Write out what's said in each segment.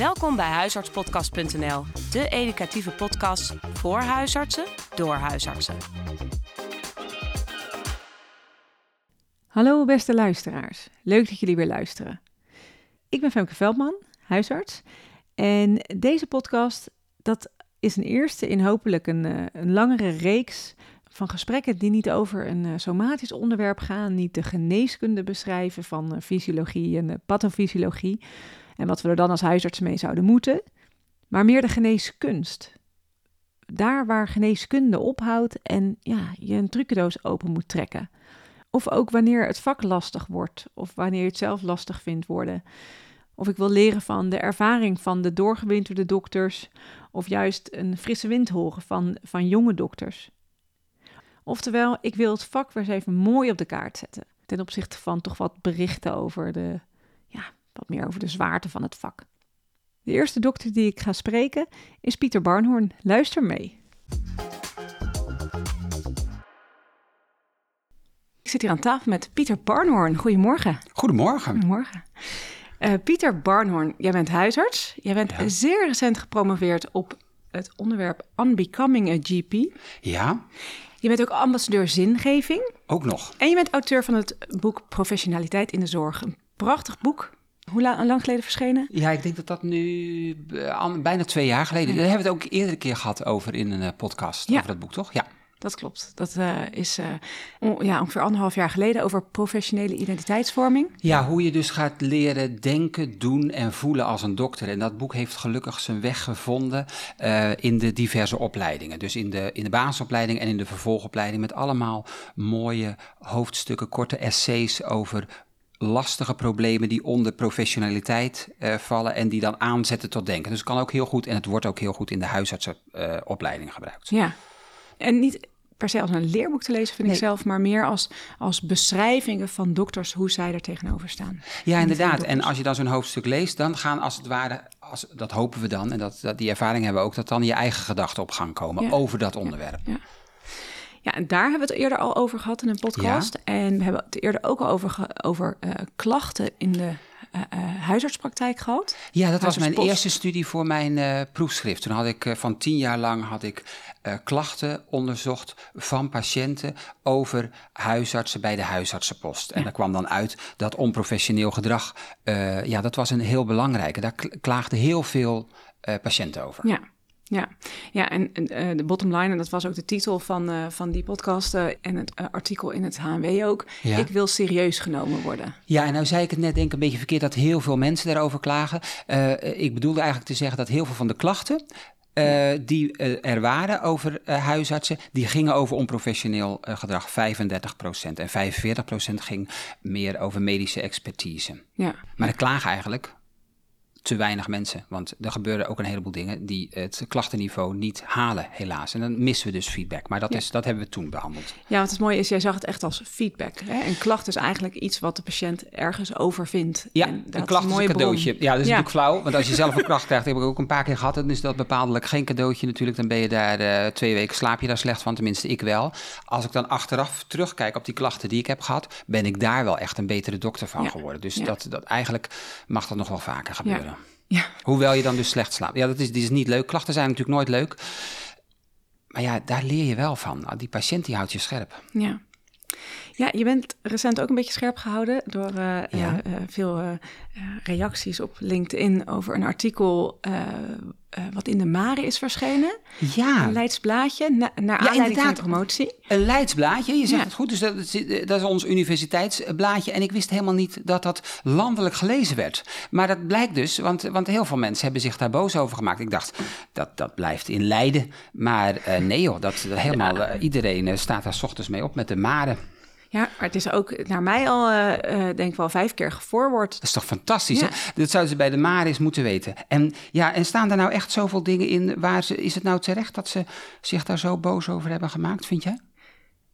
Welkom bij huisartspodcast.nl, de educatieve podcast voor huisartsen door huisartsen. Hallo beste luisteraars, leuk dat jullie weer luisteren. Ik ben Femke Veldman, huisarts. En deze podcast, dat is een eerste in hopelijk een, eh, een langere reeks van gesprekken die niet over een uh, somatisch onderwerp gaan, niet de geneeskunde beschrijven van uh, fysiologie en pathofysiologie en wat we er dan als huisarts mee zouden moeten, maar meer de geneeskunst. Daar waar geneeskunde ophoudt en ja, je een trucendoos open moet trekken. Of ook wanneer het vak lastig wordt, of wanneer je het zelf lastig vindt worden. Of ik wil leren van de ervaring van de doorgewinterde dokters, of juist een frisse wind horen van, van jonge dokters. Oftewel, ik wil het vak weer eens even mooi op de kaart zetten. Ten opzichte van toch wat berichten over de, ja, wat meer over de zwaarte van het vak. De eerste dokter die ik ga spreken is Pieter Barnhoorn. Luister mee. Ik zit hier aan tafel met Pieter Barnhoorn. Goedemorgen. Goedemorgen. Goedemorgen. Uh, Pieter Barnhoorn, jij bent huisarts. Jij bent ja. zeer recent gepromoveerd op het onderwerp Unbecoming a GP. Ja. Je bent ook ambassadeur zingeving. Ook nog. En je bent auteur van het boek Professionaliteit in de Zorg. Een prachtig boek. Hoe lang, lang geleden verschenen? Ja, ik denk dat dat nu uh, bijna twee jaar geleden... Daar hebben we het ook eerder een keer gehad over in een uh, podcast. Ja. Over dat boek, toch? Ja. Dat klopt. Dat uh, is on, ja, ongeveer anderhalf jaar geleden over professionele identiteitsvorming. Ja, hoe je dus gaat leren denken, doen en voelen als een dokter. En dat boek heeft gelukkig zijn weg gevonden uh, in de diverse opleidingen. Dus in de, in de basisopleiding en in de vervolgopleiding met allemaal mooie hoofdstukken, korte essays over lastige problemen die onder professionaliteit uh, vallen en die dan aanzetten tot denken. Dus het kan ook heel goed en het wordt ook heel goed in de huisartsenopleiding gebruikt. Ja. En niet per se als een leerboek te lezen, vind nee. ik zelf, maar meer als, als beschrijvingen van dokters, hoe zij er tegenover staan. Ja, inderdaad. En als je dan zo'n hoofdstuk leest, dan gaan als het ware, als, dat hopen we dan, en dat, dat, die ervaring hebben we ook, dat dan je eigen gedachten op gang komen ja. over dat onderwerp. Ja, ja. Ja, en daar hebben we het eerder al over gehad in een podcast. Ja. En we hebben het eerder ook al over, over uh, klachten in de uh, uh, huisartspraktijk gehad. Ja, dat was mijn eerste studie voor mijn uh, proefschrift. Toen had ik van tien jaar lang had ik klachten onderzocht van patiënten over huisartsen bij de huisartsenpost. En daar kwam dan uit dat onprofessioneel gedrag, ja, dat was een heel belangrijke. Daar klaagden heel veel patiënten over. Ja. Ja, ja en uh, de bottom line, en dat was ook de titel van, uh, van die podcast uh, en het artikel in het HNW ook. Ja. Ik wil serieus genomen worden. Ja, en nou zei ik het net denk ik een beetje verkeerd dat heel veel mensen daarover klagen. ik bedoelde eigenlijk te zeggen dat heel veel van de klachten uh, die uh, er waren over uh, huisartsen, die gingen over onprofessioneel gedrag, 35%. En 45% ging meer over medische expertise. Ja. Maar er klagen eigenlijk te weinig mensen. Want er gebeuren ook een heleboel dingen die het klachtenniveau niet halen, helaas. En dan missen we dus feedback. Maar dat, Ja. is, dat hebben we toen behandeld. Ja, wat het mooie is, jij zag het echt als feedback. Hè? Een klacht is eigenlijk iets wat de patiënt ergens over vindt. Ja, En dat een is klacht is een mooie cadeautje. Ja, dat is Ja. natuurlijk flauw. Want als je zelf een klacht krijgt, heb ik ook een paar keer gehad. Dan is dat bepaaldelijk geen cadeautje natuurlijk. Dan ben je daar eh, twee weken, slaap je daar slecht van. Tenminste, ik wel. Als ik dan achteraf terugkijk op die klachten die ik heb gehad... ben ik daar wel echt een betere dokter van Ja. geworden. Dus dat, dat, eigenlijk mag dat nog wel vaker gebeuren. Ja. Hoewel je dan dus slecht slaapt. Ja, dat is, die is niet leuk. Klachten zijn natuurlijk nooit leuk. Maar ja, daar leer je wel van. Nou, Die patiënt die houdt je scherp. Ja. Ja, je bent recent ook een beetje scherp gehouden door eh, Ja. eh, eh, veel reacties op LinkedIn over een artikel wat in de Mare is verschenen. Ja, Een Leids blaadje, na, naar aanleiding van de promotie. Een Leidsblaadje, je zegt Ja. het goed. Dus dat, is- dat is ons universiteitsblaadje. En ik wist helemaal niet dat dat landelijk gelezen werd. Maar dat blijkt dus, want, want heel veel mensen hebben zich daar boos over gemaakt. Ik dacht, dat, dat blijft in Leiden. Maar nee joh, dat, helemaal, eh, iedereen staat daar 's ochtends mee op met de maren. Ja, maar het is ook naar mij al, eh, eh, denk ik wel, vijf keer geforward. Dat is toch fantastisch, Ja. hè? Dat zouden ze bij de eens moeten weten. En, ja, en staan daar nou echt zoveel dingen in waar ze... Is het nou terecht dat ze zich daar zo boos over hebben gemaakt, vind jij?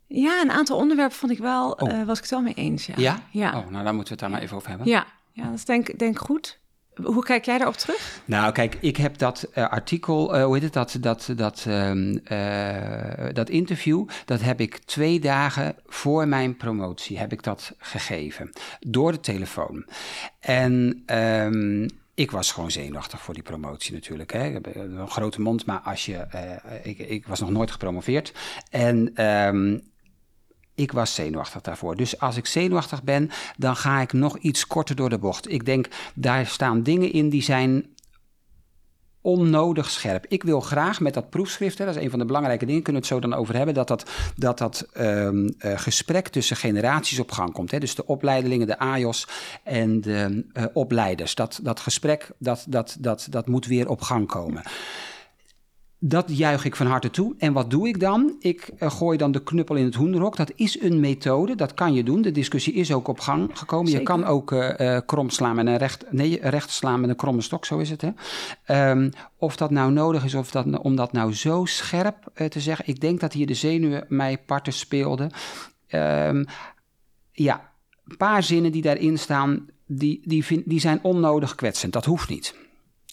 Ja, een aantal onderwerpen vond ik wel, Oh. eh, was ik het wel mee eens. Ja. Ja? Ja. Oh, nou, dan moeten we het daar maar even over hebben. Ja, ja dat is denk, denk ik goed. Hoe kijk jij daarop terug? Nou, kijk, ik heb dat eh, artikel, eh, hoe heet het, dat, dat, dat, eh, dat interview, dat heb ik twee dagen voor mijn promotie heb ik dat gegeven. Door de telefoon. En ehm, ik was gewoon zenuwachtig voor die promotie natuurlijk. Hè. Ik heb een grote mond, maar als je, ik, ik was nog nooit gepromoveerd. En ehm, ik was zenuwachtig daarvoor. Dus als ik zenuwachtig ben, dan ga ik nog iets korter door de bocht. Ik denk, daar staan dingen in die zijn onnodig scherp. Ik wil graag met dat proefschrift, hè, dat is een van de belangrijke dingen, kunnen we het zo dan over hebben, dat dat, dat, dat um, uh, gesprek tussen generaties op gang komt. Hè. Dus de opleidelingen, de AJOS en de uh, opleiders. Dat, dat gesprek, dat, dat, dat, dat moet weer op gang komen. Dat juich ik van harte toe. En wat doe ik dan? Ik uh, gooi dan de knuppel in het hoenderhok. Dat is een methode, dat kan je doen. De discussie is ook op gang gekomen. Zeker. Je kan ook uh, krom slaan met een recht, nee, recht slaan met een kromme stok, zo is het. Hè? Um, of dat nou nodig is, of dat, om dat nou zo scherp uh, te zeggen. Ik denk dat hier de zenuwen mij parten speelden. Um, ja, een paar zinnen die daarin staan, die, die, vind, die zijn onnodig kwetsend. Dat hoeft niet.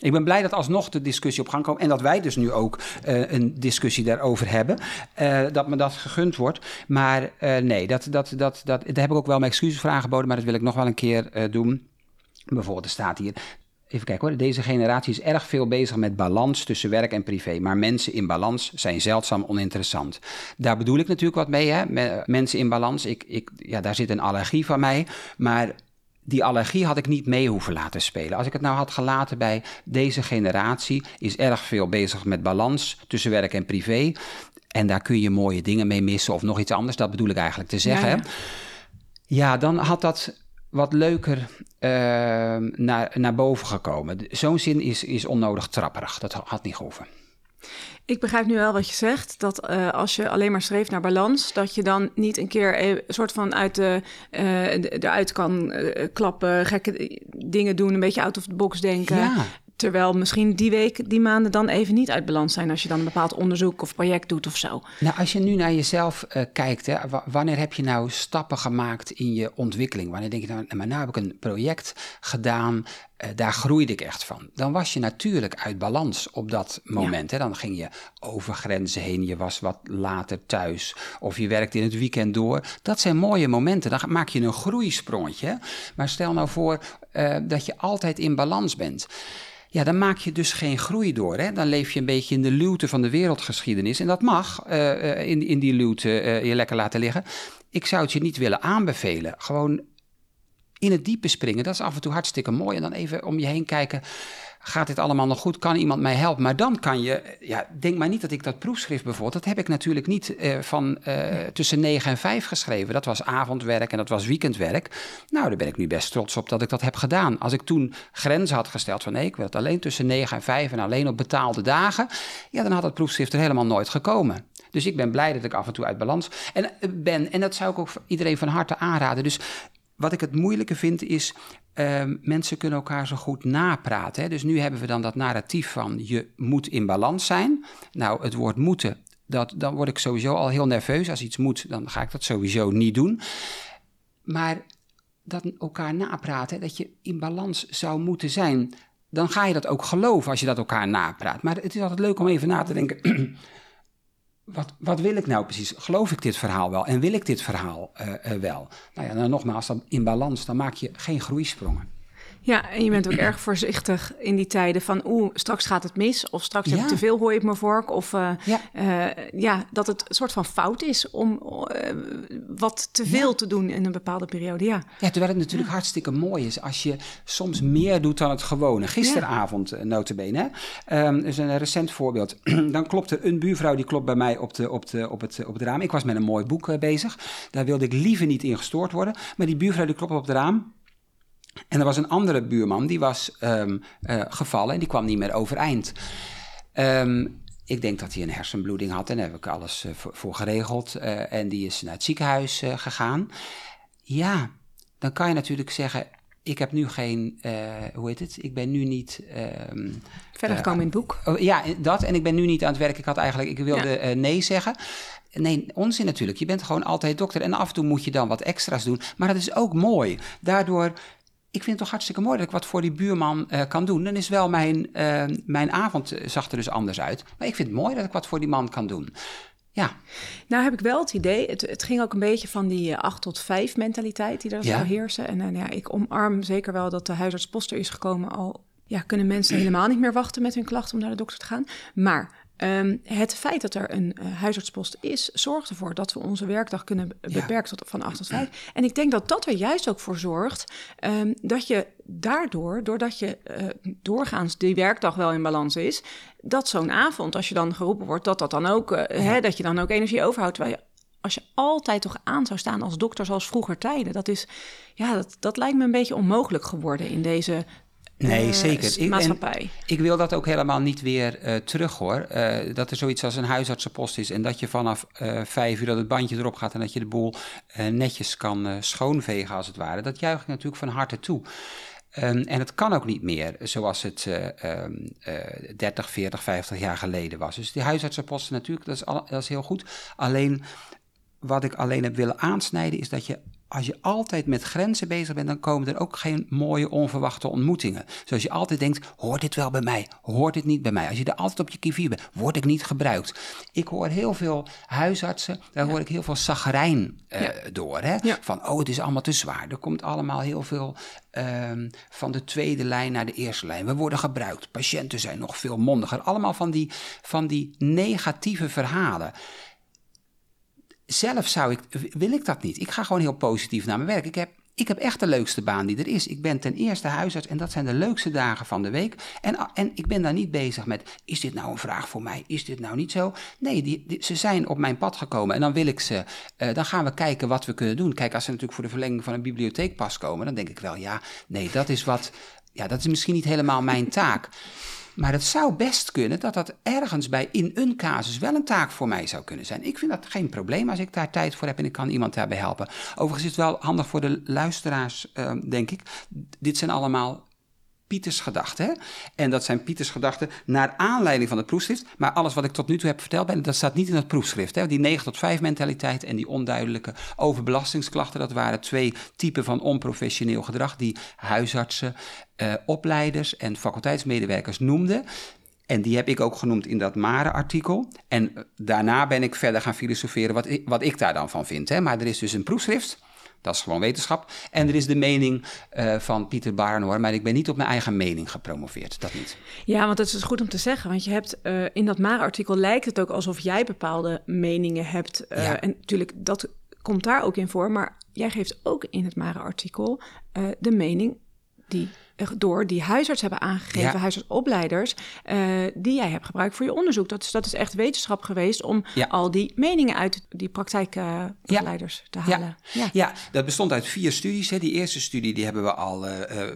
Ik ben blij dat alsnog de discussie op gang komt en dat wij dus nu ook uh, een discussie daarover hebben. Uh, dat me dat gegund wordt. Maar uh, nee, dat, dat, dat, dat, daar heb ik ook wel mijn excuses voor aangeboden, maar dat wil ik nog wel een keer doen. Bijvoorbeeld, er staat hier. Even kijken hoor, deze generatie is erg veel bezig met balans tussen werk en privé. Maar mensen in balans zijn zeldzaam oninteressant. Daar bedoel ik natuurlijk wat mee, hè? Mensen in balans. Ik, ik, ja, daar zit een allergie van mij. Maar die allergie had ik niet mee hoeven laten spelen. Als ik het nou had gelaten bij deze generatie, is erg veel bezig met balans tussen werk en privé. En daar kun je mooie dingen mee missen of nog iets anders, dat bedoel ik eigenlijk te zeggen. Ja, ja. ja dan had dat wat leuker uh, naar, naar boven gekomen. Zo'n zin is, is onnodig trapperig, dat had niet gehoeven. Ik begrijp nu wel wat je zegt. Dat uh, als je alleen maar streeft naar balans, dat je dan niet een keer een soort van uit de, uh, eruit kan uh, klappen, gekke dingen doen, een beetje out of the box denken. Ja. Terwijl misschien die week, die maanden dan even niet uit balans zijn als je dan een bepaald onderzoek of project doet of zo. Nou, als je nu naar jezelf uh, kijkt, hè, wanneer heb je nou stappen gemaakt in je ontwikkeling? Wanneer denk je nou, maar nou heb ik een project gedaan, uh, daar groeide ik echt van. Dan was je natuurlijk uit balans op dat moment. Ja. Hè? Dan ging je over grenzen heen, je was wat later thuis of je werkte in het weekend door. Dat zijn mooie momenten, dan maak je een groeisprongetje. Maar stel nou voor uh, dat je altijd in balans bent. Ja, dan maak je dus geen groei door. Hè? Dan leef je een beetje in de luwte van de wereldgeschiedenis. En dat mag uh, in, in die luwte uh, je lekker laten liggen. Ik zou het je niet willen aanbevelen. Gewoon in het diepe springen, dat is af en toe hartstikke mooi. En dan even om je heen kijken. Gaat dit allemaal nog goed? Kan iemand mij helpen? Maar dan kan je, ja, denk maar niet dat ik dat proefschrift bijvoorbeeld, dat heb ik natuurlijk niet uh, van uh, tussen 9 en 5 geschreven. Dat was avondwerk en dat was weekendwerk. Nou, daar ben ik nu best trots op dat ik dat heb gedaan. Als ik toen grenzen had gesteld van nee, ik wil het alleen tussen 9 en 5 en alleen op betaalde dagen, ja, dan had het proefschrift er helemaal nooit gekomen. Dus ik ben blij dat ik af en toe uit balans en, ben. En dat zou ik ook iedereen van harte aanraden. Dus wat ik het moeilijke vind is, uh, mensen kunnen elkaar zo goed napraten. Hè? Dus nu hebben we dan dat narratief van je moet in balans zijn. Nou, het woord moeten, dat, dan word ik sowieso al heel nerveus. Als iets moet, dan ga ik dat sowieso niet doen. Maar dat elkaar napraten, dat je in balans zou moeten zijn, dan ga je dat ook geloven als je dat elkaar napraat. Maar het is altijd leuk om even na te denken. wat, wat wil ik nou precies? Geloof ik dit verhaal wel? En wil ik dit verhaal uh, uh, wel? Nou ja, dan nogmaals, dan in balans, dan maak je geen groeisprongen. Ja, en je bent ook erg voorzichtig in die tijden van oeh, straks gaat het mis of straks ja. heb ik te veel hooi op mijn vork of uh, ja. Uh, ja. dat het een soort van fout is om uh, wat te veel ja. te doen in een bepaalde periode. Ja, ja terwijl het natuurlijk hartstikke mooi is als je soms meer doet dan het gewone. Gisteravond notabene, um, is een recent voorbeeld. Dan klopt er een buurvrouw die klopt bij mij op, de, op, de, op, het, op het raam. Ik was met een mooi boek bezig. Daar wilde ik liever niet in gestoord worden. Maar die buurvrouw die klopt op het raam. En er was een andere buurman, die was um, uh, gevallen en die kwam niet meer overeind. Um, ik denk dat hij een hersenbloeding had en daar heb ik alles uh, voor, voor, geregeld. Uh, en die is naar het ziekenhuis gegaan. Ja, dan kan je natuurlijk zeggen, ik heb nu geen, hoe heet het, ik ben nu niet... Um, Verder gekomen in het boek. Oh, ja, dat. En ik ben nu niet aan het werk. Ik had eigenlijk, ik wilde ja. nee zeggen. Nee, onzin natuurlijk. Je bent gewoon altijd dokter. En af en toe moet je dan wat extra's doen. Maar dat is ook mooi. Daardoor ik vind het toch hartstikke mooi dat ik wat voor die buurman uh, kan doen. Dan is wel mijn, uh, mijn avond zag er dus anders uit. Maar ik vind het mooi dat ik wat voor die man kan doen. Ja. Nou heb ik wel het idee, het, het ging ook een beetje van die 8 tot 5 mentaliteit die daar ja. zou heersen. En uh, ja, ik omarm zeker wel dat de huisartsposter is gekomen al ja, kunnen mensen helemaal niet meer wachten met hun klachten om naar de dokter te gaan. Maar Ehm, het feit dat er een uh, huisartspost is, zorgt ervoor dat we onze werkdag kunnen beperken tot van 8 tot 5. En ik denk dat dat er juist ook voor zorgt um, dat je daardoor, doordat je uh, doorgaans die werkdag wel in balans is, dat zo'n avond, als je dan geroepen wordt, dat dat dan ook, uh, hè, dat je dan ook energie overhoudt. Terwijl je als je altijd toch aan zou staan als dokter zoals vroeger tijden, dat is, ja, dat, dat lijkt me een beetje onmogelijk geworden in deze Nee, uh, zeker. Ik, maatschappij. ik wil dat ook helemaal niet weer uh, terug hoor. Uh, dat er zoiets als een huisartsenpost is en dat je vanaf vijf uur dat het bandje erop gaat en dat je de boel netjes kan schoonvegen als het ware. Dat juich ik natuurlijk van harte toe. Um, en het kan ook niet meer zoals het um, 30, 40, 50 jaar geleden was. Dus die huisartsenposten natuurlijk, dat is, al, dat is heel goed. Alleen wat ik alleen heb willen aansnijden is dat je als je altijd met grenzen bezig bent, dan komen er ook geen mooie onverwachte ontmoetingen. Zoals je altijd denkt, hoort dit wel bij mij? Hoort dit niet bij mij? Als je er altijd op je kivier bent, word ik niet gebruikt? Ik hoor heel veel huisartsen, daar hoor ik heel veel zagrijn uh, ja. door. Hè? Ja. Van, oh, het is allemaal te zwaar. Er komt allemaal heel veel um, van de tweede lijn naar de eerste lijn. We worden gebruikt. Patiënten zijn nog veel mondiger. Allemaal van die, van die negatieve verhalen zelf zou ik, wil ik dat niet. Ik ga gewoon heel positief naar mijn werk. Ik heb, ik heb echt de leukste baan die er is. Ik ben ten eerste huisarts en dat zijn de leukste dagen van de week. En, en ik ben daar niet bezig met, is dit nou een vraag voor mij? Is dit nou niet zo? Nee, die, ze zijn op mijn pad gekomen en dan wil ik ze, uh, dan gaan we kijken wat we kunnen doen. Kijk, als ze natuurlijk voor de verlenging van een bibliotheekpas komen, dan denk ik wel, ja, nee, dat is wat, ja, dat is misschien niet helemaal mijn taak. Maar het zou best kunnen dat dat ergens bij in een casus wel een taak voor mij zou kunnen zijn. Ik vind dat geen probleem als ik daar tijd voor heb en ik kan iemand daarbij helpen. Overigens is het wel handig voor de luisteraars, uh, denk ik. Dit zijn allemaal Pieters gedachten. En dat zijn Pieters gedachten naar aanleiding van het proefschrift. Maar alles wat ik tot nu toe heb verteld, dat staat niet in het proefschrift. Hè. Die 9 tot 5 mentaliteit en die onduidelijke overbelastingsklachten, dat waren twee typen van onprofessioneel gedrag die huisartsen, uh, opleiders en faculteitsmedewerkers noemden. En die heb ik ook genoemd in dat Mare-artikel. En eh, daarna ben ik verder gaan filosoferen wat ik, wat ik daar dan van vind. Hè. Maar er is dus een proefschrift dat is gewoon wetenschap. En er is de mening uh, van Pieter Barnhoor, maar ik ben niet op mijn eigen mening gepromoveerd. Dat niet. Ja, want dat is dus goed om te zeggen. Want je hebt uh, in dat Mare-artikel lijkt het ook alsof jij bepaalde meningen hebt. Uh, ja. En natuurlijk, dat komt daar ook in voor. Maar jij geeft ook in het Mare-artikel de mening die door die huisarts hebben aangegeven, ja. huisartsopleiders, uh, die jij hebt gebruikt voor je onderzoek. Dat is, dat is echt wetenschap geweest om ja. al die meningen uit die praktijkbegeleiders uh, te halen. Ja. ja. dat bestond uit vier studies. Hè. Die eerste studie die hebben we al uh,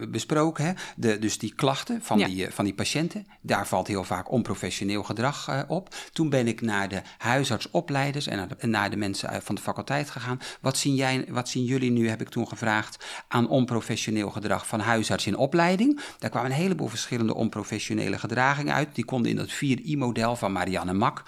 besproken. Hè. De, dus die klachten van, die, van die patiënten, daar valt heel vaak onprofessioneel gedrag op. Toen ben ik naar de huisartsopleiders en naar de, naar de mensen van de faculteit gegaan. Wat zien, jij, wat zien jullie nu, heb ik toen gevraagd, aan onprofessioneel gedrag van huisarts in opleiding. Daar kwamen een heleboel verschillende onprofessionele gedragingen uit. Die konden in dat 4I-model van Marianne Mak,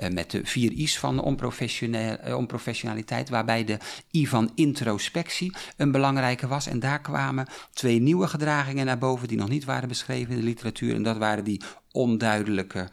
uh, met de 4 I's van uh, onprofessionaliteit, waarbij de I van introspectie een belangrijke was. En daar kwamen twee nieuwe gedragingen naar boven die nog niet waren beschreven in de literatuur. En dat waren die onduidelijke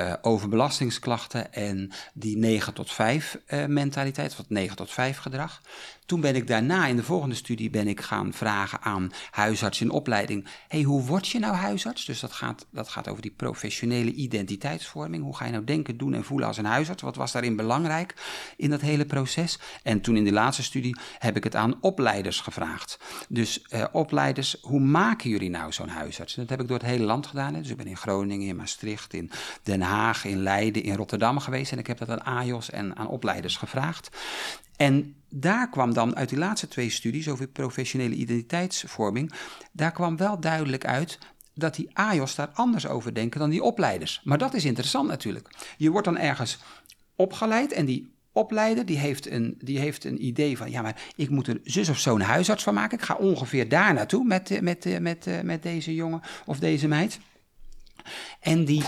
uh, overbelastingsklachten en die 9 tot 5 uh, mentaliteit, wat 9 tot 5 gedrag. Toen ben ik daarna in de volgende studie ben ik gaan vragen aan huisarts in opleiding. hey, hoe word je nou huisarts? Dus dat gaat, dat gaat over die professionele identiteitsvorming. Hoe ga je nou denken, doen en voelen als een huisarts? Wat was daarin belangrijk in dat hele proces? En toen in de laatste studie heb ik het aan opleiders gevraagd. Dus uh, opleiders, hoe maken jullie nou zo'n huisarts? Dat heb ik door het hele land gedaan. Hè? Dus ik ben in Groningen, in Maastricht, in Den Haag, in Leiden, in Rotterdam geweest. En ik heb dat aan AJOS en aan opleiders gevraagd. En daar kwam dan uit die laatste twee studies over professionele identiteitsvorming, daar kwam wel duidelijk uit dat die AJOS daar anders over denken dan die opleiders. Maar dat is interessant natuurlijk. Je wordt dan ergens opgeleid en die opleider die heeft, een, die heeft een idee van, ja, maar ik moet er zus of zo een huisarts van maken. Ik ga ongeveer daar naartoe met, met, met, met deze jongen of deze meid. En die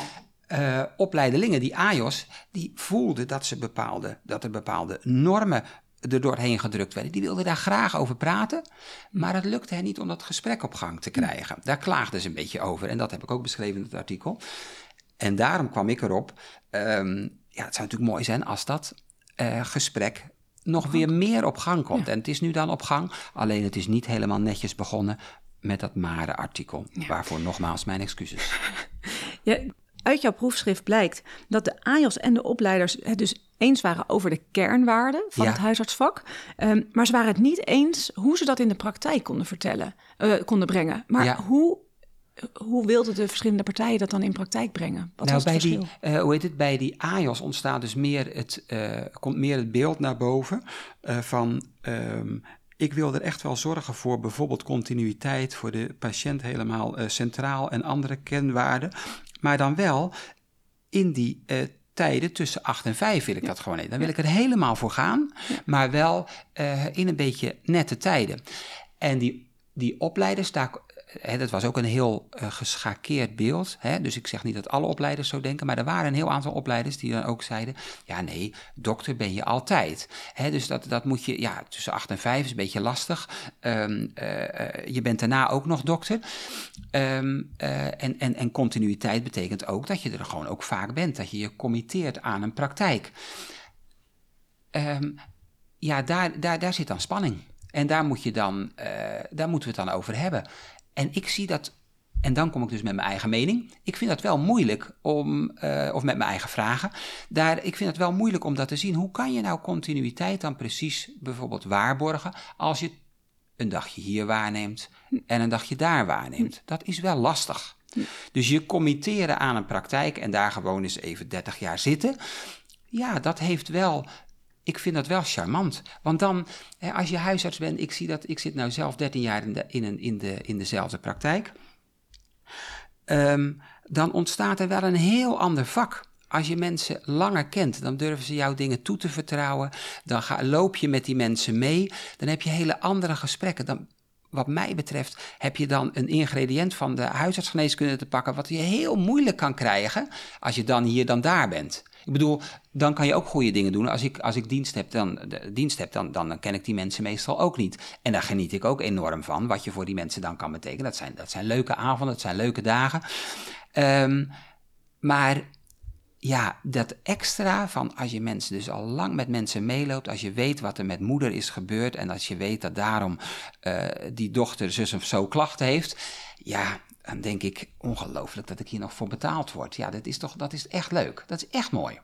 uh, opleidelingen, die AJOS, die voelden dat, ze bepaalde, dat er bepaalde normen er doorheen gedrukt werden. Die wilden daar graag over praten, maar het lukte hen niet om dat gesprek op gang te krijgen. Daar klaagden ze een beetje over en dat heb ik ook beschreven in het artikel. En daarom kwam ik erop, um, ja, het zou natuurlijk mooi zijn als dat uh, gesprek nog weer meer op gang komt. Ja. En het is nu dan op gang, alleen het is niet helemaal netjes begonnen met dat Mare-artikel. Waarvoor nogmaals mijn excuses. Ja, uit jouw proefschrift blijkt dat de AJOS en de opleiders het dus eens waren over de kernwaarden van Ja. het huisartsvak. Ehm, maar ze waren het niet eens hoe ze dat in de praktijk konden vertellen, eh, konden brengen. Maar Ja. hoe, hoe wilden de verschillende partijen dat dan in praktijk brengen? Wat nou, bij die, eh, hoe heet het, bij die AJOS ontstaat dus meer het, eh, komt meer het beeld naar boven van... ehm, ik wil er echt wel zorgen voor bijvoorbeeld continuïteit, voor de patiënt helemaal centraal en andere kenwaarden. Maar dan wel in die tijden tussen 8 en 5 wil ik dat gewoon niet. Dan wil ik er helemaal voor gaan, maar wel eh, in een beetje nette tijden. En die, die opleiders, daar, hè, dat was ook een heel eh, geschakeerd beeld. Hè? Dus ik zeg niet dat alle opleiders zo denken, maar er waren een heel aantal opleiders die dan ook zeiden: ja, nee, dokter ben je altijd. Hè? Dus dat, dat moet je, ja, tussen 8 en 5 is een beetje lastig. Ehm, eh, eh, je bent daarna ook nog dokter. Ehm, eh, en, en, en continuïteit betekent ook dat je er gewoon ook vaak bent, dat je je committeert aan een praktijk. Ehm, ja, daar, daar, daar zit dan spanning. En daar, moet je dan, daar moeten we het dan over hebben. En ik zie dat, en dan kom ik dus met mijn eigen mening. Ik vind dat wel moeilijk om, eh, of met mijn eigen vragen. Daar, ik vind het wel moeilijk om dat te zien. Hoe kan je nou continuïteit dan precies bijvoorbeeld waarborgen als je een dagje hier waarneemt en een dagje daar waarneemt? Dat is wel lastig. Dus je committeren aan een praktijk en daar gewoon eens even 30 jaar zitten. Ja, dat heeft wel. Ik vind dat wel charmant. Want dan, hè, als je huisarts bent, ik zie dat, ik zit nou zelf 13 jaar in, de, in, een, in, de, in dezelfde praktijk. Ehm, dan ontstaat er wel een heel ander vak. Als je mensen langer kent, dan durven ze jou dingen toe te vertrouwen. Dan ga, loop je met die mensen mee. Dan heb je hele andere gesprekken. Dan, wat mij betreft heb je dan een ingrediënt van de huisartsgeneeskunde te pakken... wat je heel moeilijk kan krijgen als je dan hier dan daar bent. Ik bedoel, dan kan je ook goede dingen doen. Als ik, als ik dienst heb, dan, dienst heb dan, dan ken ik die mensen meestal ook niet. En daar geniet ik ook enorm van, wat je voor die mensen dan kan betekenen. Dat zijn, dat zijn leuke avonden, dat zijn leuke dagen. Ehm, maar ja, dat extra van als je mensen dus al lang met mensen meeloopt, als je weet wat er met moeder is gebeurd en als je weet dat daarom eh, die dochter zus of zo klachten heeft, ja, dan denk ik ongelooflijk dat ik hier nog voor betaald word. Ja, dat is toch, dat is echt leuk. Dat is echt mooi.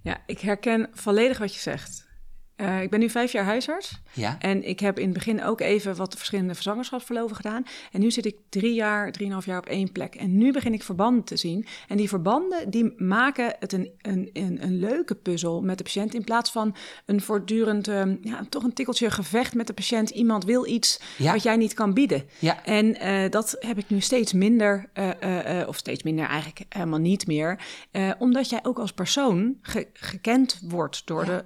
Ja, ik herken volledig wat je zegt. Eh, ik ben nu vijf jaar huisarts. Ja? En ik heb in het begin ook even wat verschillende zwangerschapsverloven gedaan. En nu zit ik drie jaar, drieënhalf jaar op één plek. En nu begin ik verbanden te zien. En die verbanden die maken het een, een, een, een leuke puzzel met de patiënt. In plaats van een voortdurend, eh, ja, toch een tikkeltje gevecht met de patiënt. Iemand wil iets Ja. wat jij niet kan bieden. Ja. En eh, dat heb ik nu steeds minder, eh, of steeds minder eigenlijk helemaal niet meer. Omdat jij ook als persoon ge- gekend wordt door de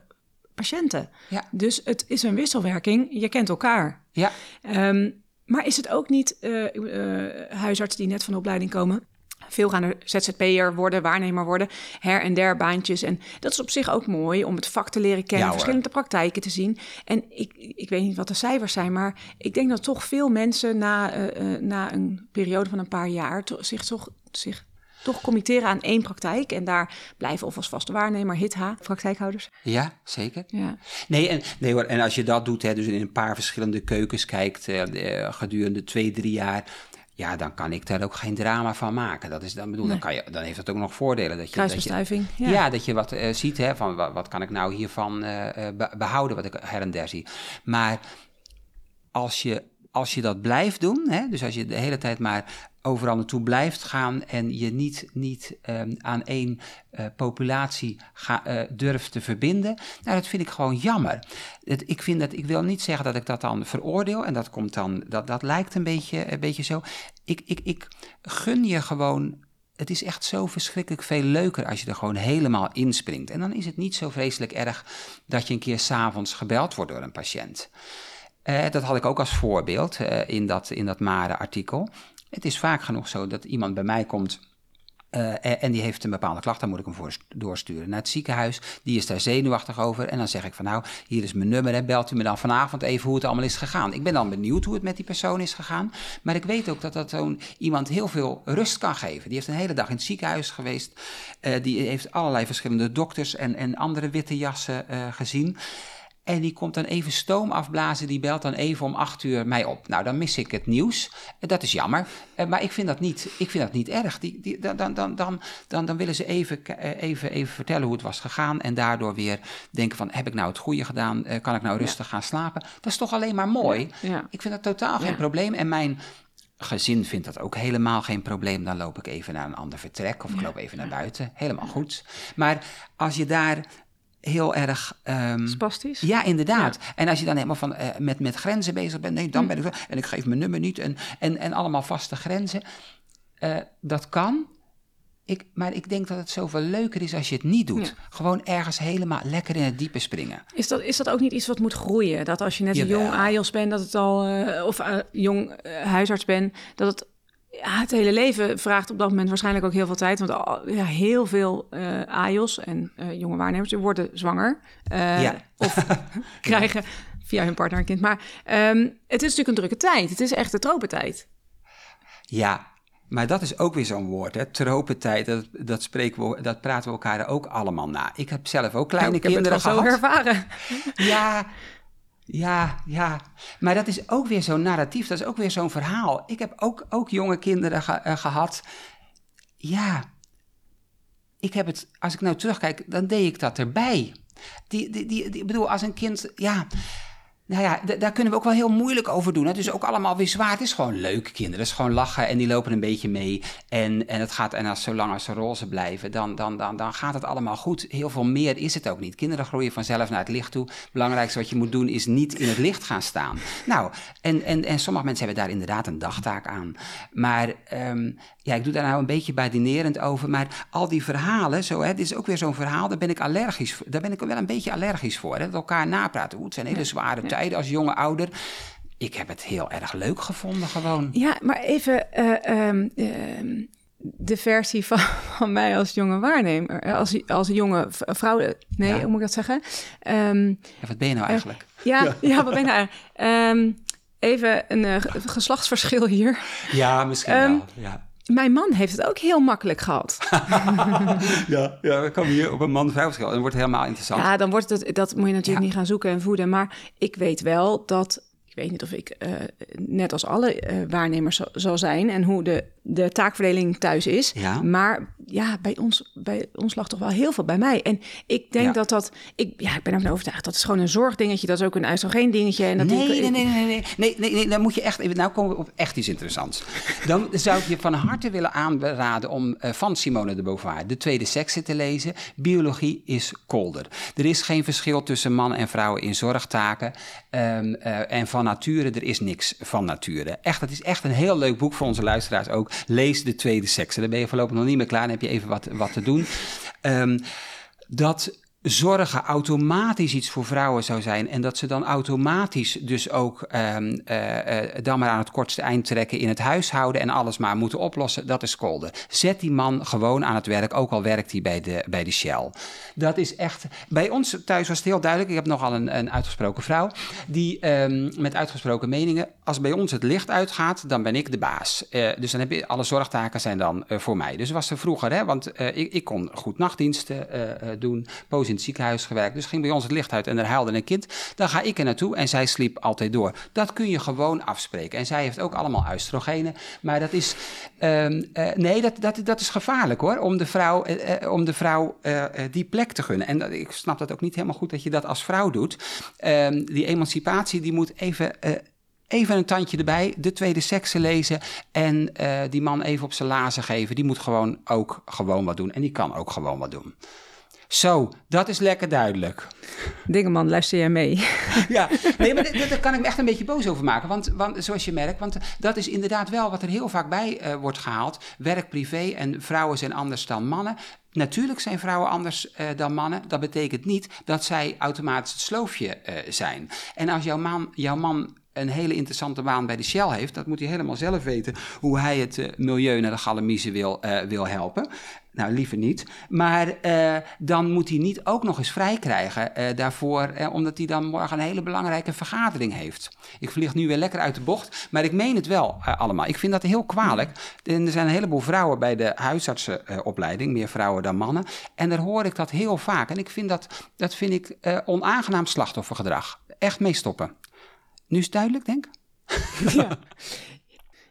patiënten. Ja. Dus het is een wisselwerking. Je kent elkaar. Ja, Ehm, maar is het ook niet eh eh, huisartsen die net van de opleiding komen? Veel gaan er ZZP'er worden, waarnemer worden, her en der baantjes. En dat is op zich ook mooi om het vak te leren kennen, Ja, verschillende praktijken te zien. En ik, ik weet niet wat de cijfers zijn, maar ik denk dat toch veel mensen na, eh, na een periode van een paar jaar zich toch, zich toch committeren aan één praktijk. En daar blijven of als vaste waarnemer, HITHA, praktijkhouders. ja zeker. Ja. Nee, en, nee hoor, en als je dat doet, hè, dus in een paar verschillende keukens kijkt eh, gedurende twee, drie jaar. Ja, dan kan ik daar ook geen drama van maken. Dat is dan bedoel, dan, kan je, dan heeft dat ook nog voordelen. Dat je, dat je, ja. Ja. dat je wat eh, ziet, hè, van wat, wat kan ik nou hiervan eh, eh, be- behouden, wat ik her en der zie. Maar als je, als je dat blijft doen, hè, dus als je de hele tijd maar overal naartoe blijft gaan en je niet, niet ehm, aan één eh, populatie ga, eh, durft te verbinden, nou, dat vind ik gewoon jammer. Ik, vind dat, ik wil niet zeggen dat ik dat dan veroordeel en dat komt dan, dat, dat lijkt een beetje, een beetje zo. Ik, ik, ik gun je gewoon het is echt zo verschrikkelijk veel leuker als je er gewoon helemaal inspringt. En dan is het niet zo vreselijk erg dat je een keer s'avonds gebeld wordt door een patiënt. Eh, dat had ik ook als voorbeeld eh, in dat, in dat Mare-artikel. Het is vaak genoeg zo dat iemand bij mij komt eh, en- die heeft een bepaalde klacht, dan moet ik hem voor, doorsturen naar het ziekenhuis. Die is daar zenuwachtig over. En dan zeg ik van nou, hier is mijn nummer. Belt u me dan vanavond even hoe het allemaal is gegaan. Ik ben dan benieuwd hoe het met die persoon is gegaan. Maar ik weet ook dat dat zo'n iemand heel veel rust kan geven. Die heeft een hele dag in het ziekenhuis geweest. Die heeft allerlei verschillende dokters en, en andere witte jassen gezien. En die komt dan even stoom afblazen. Die belt dan even om acht uur mij op. Nou, dan mis ik het nieuws. Dat is jammer. Maar ik vind dat niet, ik vind dat niet erg. Die, die, dan, dan, dan, dan, dan, dan willen ze even, even, even vertellen hoe het was gegaan. En daardoor weer denken van, heb ik nou het goede gedaan? Kan ik nou rustig gaan slapen? Dat is toch alleen maar mooi? Ja. Ik vind dat totaal geen probleem. En mijn gezin vindt dat ook helemaal geen probleem. Dan loop ik even naar een ander vertrek of ik loop even naar buiten. Helemaal goed. Maar als je daar heel erg... Um, Spastisch? Ja, inderdaad. En als je dan helemaal van, uh, met, met grenzen bezig bent... nee, dan hm. ben ik... en ik geef mijn nummer niet en, en, en allemaal vaste grenzen. Uh, dat kan, ik, maar ik denk dat het zoveel leuker is als je het niet doet. Gewoon ergens helemaal lekker in het diepe springen. Is dat, is dat ook niet iets wat moet groeien? Dat als je net een jong AJOS bent, dat het al, uh, of uh, jong uh, huisarts bent, dat het ja, het hele leven vraagt op dat moment waarschijnlijk ook heel veel tijd. Want ja, heel veel uh, AJOS en jonge waarnemers worden zwanger. ja. Of krijgen via hun partner een kind. Maar um, het is natuurlijk een drukke tijd. Het is echt de tropentijd. Ja, maar dat is ook weer zo'n woord, hè? Tropentijd, dat, dat, spreken we, dat praten we elkaar ook allemaal na. Ik heb zelf ook kleine nou, kinderen gehad. Ik heb het zo ervaren. Ja, ja, ja. Maar dat is ook weer zo'n narratief, dat is ook weer zo'n verhaal. Ik heb ook, ook jonge kinderen ge, uh, gehad. Ja, ik heb het, als ik nou terugkijk, dan deed ik dat erbij. Die, die, die, die, ik bedoel, als een kind, ja... Nou ja, daar kunnen we ook wel heel moeilijk over doen. Het is ook allemaal weer zwaar. Het is gewoon leuk, kinderen. Het is gewoon lachen en die lopen een beetje mee. En, en, het gaat, en als, zolang als ze roze blijven, dan, dan, dan, dan gaat het allemaal goed. Heel veel meer is het ook niet. Kinderen groeien vanzelf naar het licht toe. Het belangrijkste wat je moet doen is niet in het licht gaan staan. Nou, en, en, en sommige mensen hebben daar inderdaad een dagtaak aan. Maar um, ja, ik doe daar nou een beetje badinerend over. Maar al die verhalen, zo, hè, dit is ook weer zo'n verhaal, daar ben ik allergisch voor. Daar ben ik wel een beetje allergisch voor. Hè, dat elkaar napraten. Oeh, het zijn hele zware. Tijden als jonge ouder. Ik heb het heel erg leuk gevonden, gewoon. Ja, maar even. Uh, um, uh, de versie van, van, mij als jonge waarnemer, als, als jonge vrouw, nee, ja. hoe moet ik dat zeggen? Um, ja, wat ben je nou eigenlijk? Uh, ja, ja. ja, wat ben je nou eigenlijk? Um, even een uh, geslachtsverschil hier. Ja, misschien um, wel, ja. Mijn man heeft het ook heel makkelijk gehad. ja, ja, we komen hier op een man-vrouw verschil. Dan wordt helemaal interessant. Ja, dan wordt het, dat moet je natuurlijk ja. niet gaan zoeken en voeden. Maar ik weet wel dat, ik weet niet of ik uh, net als alle uh, waarnemers zal, zal zijn en hoe de, de taakverdeling thuis is. Ja. Maar ja, bij ons, bij ons lag toch wel heel veel bij mij. En ik denk Ja. dat dat, ik, ja, ik ben ervan overtuigd, dat is gewoon een zorgdingetje. Dat is ook een oestrogeen dingetje. En dat Nee, ik- nee, nee, nee, nee, nee, nee, nee, dan moet je echt even, nou komen we op echt iets interessants. Dan zou ik je van harte willen aanraden om eh, van Simone de Beauvoir de tweede sekse te lezen. Biologie is kolder. Er is geen verschil tussen man en vrouw in zorgtaken. Ehm, eh, en van nature, er is niks van nature. Echt, het is echt een heel leuk boek voor onze luisteraars ook. Lees de tweede sekse. Dan ben je voorlopig nog niet meer klaar, dan heb je even wat, wat te doen. Ehm, dat zorgen automatisch iets voor vrouwen zou zijn en dat ze dan automatisch dus ook eh, dan maar aan het kortste eind trekken in het huishouden en alles maar moeten oplossen, dat is kolder. Zet die man gewoon aan het werk, ook al werkt hij bij de, bij de Shell. Dat is echt, bij ons thuis was het heel duidelijk, ik heb nogal een, een uitgesproken vrouw, die ehm, met uitgesproken meningen, als bij ons het licht uitgaat, dan ben ik de baas. Eh, dus dan heb je, alle zorgtaken zijn dan voor mij. Dus was er vroeger, hè, want ik, ik kon goed nachtdiensten doen, poos in het ziekenhuis gewerkt. Dus ging bij ons het licht uit en er huilde een kind. Dan ga ik er naartoe en zij sliep altijd door. Dat kun je gewoon afspreken. En zij heeft ook allemaal oestrogenen. Maar dat is, ehm, eh, nee, dat, dat, dat is gevaarlijk hoor, om de vrouw, eh, eh, om de vrouw die plek te gunnen. En ik snap dat ook niet helemaal goed dat je dat als vrouw doet. Ehm, die emancipatie, die moet even... Even een tandje erbij, de tweede sekse lezen en die man even op zijn lazen geven. Die moet gewoon ook gewoon wat doen en die kan ook gewoon wat doen. Zo, dat is lekker duidelijk. Dingeman, luister jij mee? Ja, nee, maar daar kan ik me echt een beetje boos over maken. Want, want zoals je merkt, want dat is inderdaad wel wat er heel vaak bij eh, wordt gehaald. Werk, privé en vrouwen zijn anders dan mannen. Natuurlijk zijn vrouwen anders eh, dan mannen. Dat betekent niet dat zij automatisch het sloofje eh, zijn. En als jouw man, jouw man een hele interessante baan bij de Shell heeft. Dat moet hij helemaal zelf weten hoe hij het uh, milieu naar de galamiezen wil, uh, wil helpen. Nou, liever niet. Maar uh, dan moet hij niet ook nog eens vrij krijgen daarvoor, omdat hij dan morgen een hele belangrijke vergadering heeft. Ik vlieg nu weer lekker uit de bocht, maar ik meen het wel allemaal. Ik vind dat heel kwalijk. En er zijn een heleboel vrouwen bij de huisartsenopleiding, meer vrouwen dan mannen. En daar hoor ik dat heel vaak. En ik vind dat, dat vind ik onaangenaam slachtoffergedrag. Echt mee stoppen. Nu is het duidelijk, denk ik. ja.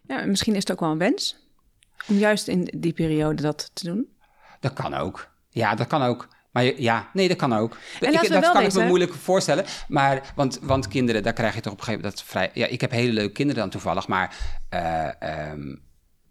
ja, misschien is het ook wel een wens om juist in die periode dat te doen. Dat kan ook. Ja, dat kan ook. Maar ja, nee, dat kan ook. En ik, dat kan ik me moeilijk voorstellen. Maar, want, want kinderen, daar krijg je toch op een gegeven moment... Dat vrij, ja, ik heb hele leuke kinderen dan toevallig, maar... Uh, um,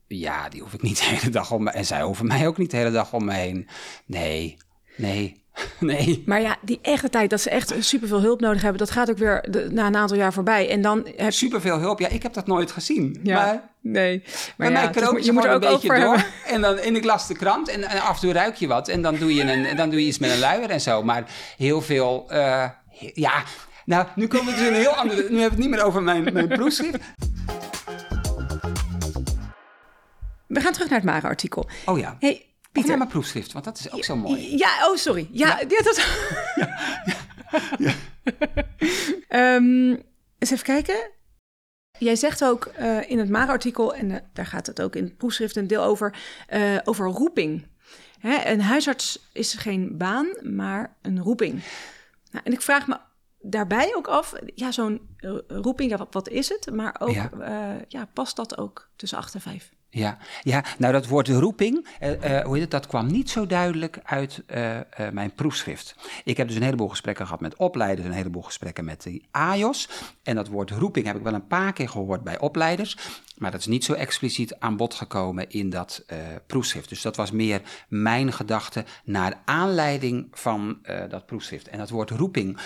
ja, die hoef ik niet de hele dag om me... En zij hoeven mij ook niet de hele dag om me heen. Nee, nee. Nee. Maar ja, die echte tijd dat ze echt superveel hulp nodig hebben, dat gaat ook weer de, na een aantal jaar voorbij. En dan heb superveel hulp. Ja, ik heb dat nooit gezien. Ja, maar, nee. Maar ja, mij kroop je moet er ook een beetje door. En dan las de krant en, en, af en toe ruik je wat en dan doe je een, dan doe je iets met een luier en zo. Maar heel veel, uh, ja. Nou, nu komen we dus een heel ander. Nu hebben we het niet meer over mijn, mijn proefschrift. We gaan terug naar het Mare-artikel. Oh ja. Hey, Pieter. Mijn proefschrift, want dat is ook zo mooi. Ja, oh sorry. Ja, ja. ja dat... ja, ja. um, eens even kijken. Jij zegt ook uh, in het MARA-artikel, en uh, daar gaat het ook in het proefschrift een deel over, uh, over roeping. Hè, een huisarts is geen baan, maar een roeping. Nou, en ik vraag me daarbij ook af, ja, zo'n roeping, ja, wat, wat, is het? Maar ook, ja. ja, past dat ook tussen 8 en 5? Ja, ja, nou dat woord roeping, uh, uh, hoe heet het, dat kwam niet zo duidelijk uit uh, mijn proefschrift. Ik heb dus een heleboel gesprekken gehad met opleiders, een heleboel gesprekken met de AJOS. En dat woord roeping heb ik wel een paar keer gehoord bij opleiders, maar dat is niet zo expliciet aan bod gekomen in dat proefschrift. Dus dat was meer mijn gedachte naar aanleiding van dat proefschrift. En dat woord roeping,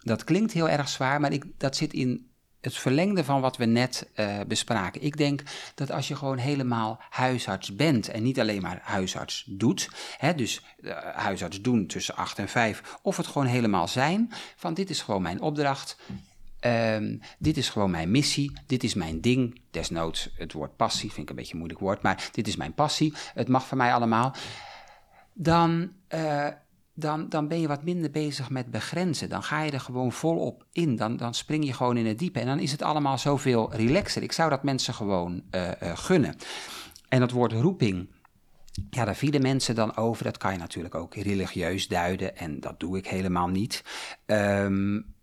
dat klinkt heel erg zwaar, maar ik, dat zit in het verlengde van wat we net uh, bespraken. Ik denk dat als je gewoon helemaal huisarts bent en niet alleen maar huisarts doet, hè, dus uh, huisarts doen tussen 8 en 5, of het gewoon helemaal zijn, van dit is gewoon mijn opdracht. Um, dit is gewoon mijn missie, dit is mijn ding. Desnoods het woord passie, vind ik een beetje een moeilijk woord, maar dit is mijn passie, het mag van mij allemaal. Dan uh, dan, dan ben je wat minder bezig met begrenzen. Dan ga je er gewoon volop in. Dan, dan spring je gewoon in het diepe. En dan is het allemaal zoveel relaxer. Ik zou dat mensen gewoon uh, uh, gunnen. En dat woord roeping. Ja, daar vielen mensen dan over. Dat kan je natuurlijk ook religieus duiden. En dat doe ik helemaal niet. Um,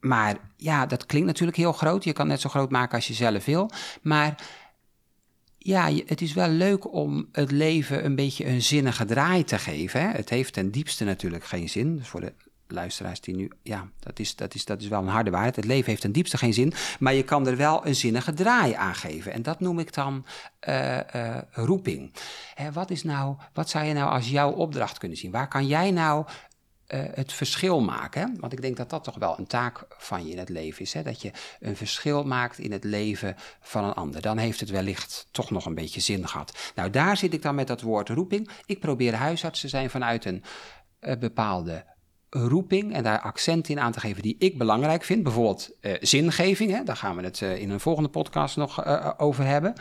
maar ja, dat klinkt natuurlijk heel groot. Je kan net zo groot maken als je zelf wil. Maar ja, het is wel leuk om het leven een beetje een zinnige draai te geven. Hè? Het heeft ten diepste natuurlijk geen zin. Dus voor de luisteraars die nu, ja, dat is, dat, is, dat is wel een harde waarheid. Het leven heeft ten diepste geen zin, maar je kan er wel een zinnige draai aan geven. En dat noem ik dan uh, uh, roeping. Hè, wat, is nou, wat zou je nou als jouw opdracht kunnen zien? Waar kan jij nou uh, het verschil maken. Want ik denk dat dat toch wel een taak van je in het leven is. Hè? Dat je een verschil maakt in het leven van een ander. Dan heeft het wellicht toch nog een beetje zin gehad. Nou, daar zit ik dan met dat woord roeping. Ik probeer huisarts te zijn vanuit een uh, bepaalde roeping en daar accent in aan te geven die ik belangrijk vind. Bijvoorbeeld uh, zingeving, hè? daar gaan we het in een volgende podcast nog over hebben.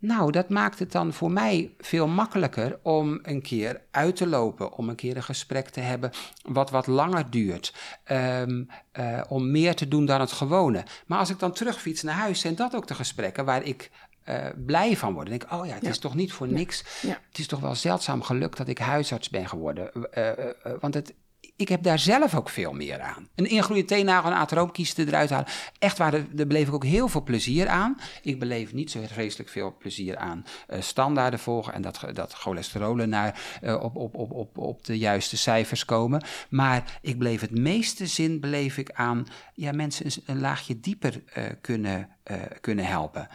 Nou, dat maakt het dan voor mij veel makkelijker om een keer uit te lopen, om een keer een gesprek te hebben wat wat langer duurt, um, uh, om meer te doen dan het gewone. Maar als ik dan terugfiets naar huis, zijn dat ook de gesprekken waar ik uh, blij van word. Dan denk ik, oh ja, het ja. is toch niet voor niks. Ja. Ja. Het is toch wel zeldzaam geluk dat ik huisarts ben geworden. Uh, want het, ik heb daar zelf ook veel meer aan. Een ingroeide teennagel, een atroomkiezen eruit halen. Echt waar, daar beleef ik ook heel veel plezier aan. Ik beleef niet zo vreselijk veel plezier aan uh, standaarden volgen... en dat, dat cholesterolen naar, uh, op, op, op, op, op de juiste cijfers komen. Maar ik beleef het meeste zin beleef ik aan... ja, mensen een, een laagje dieper uh, kunnen, kunnen helpen.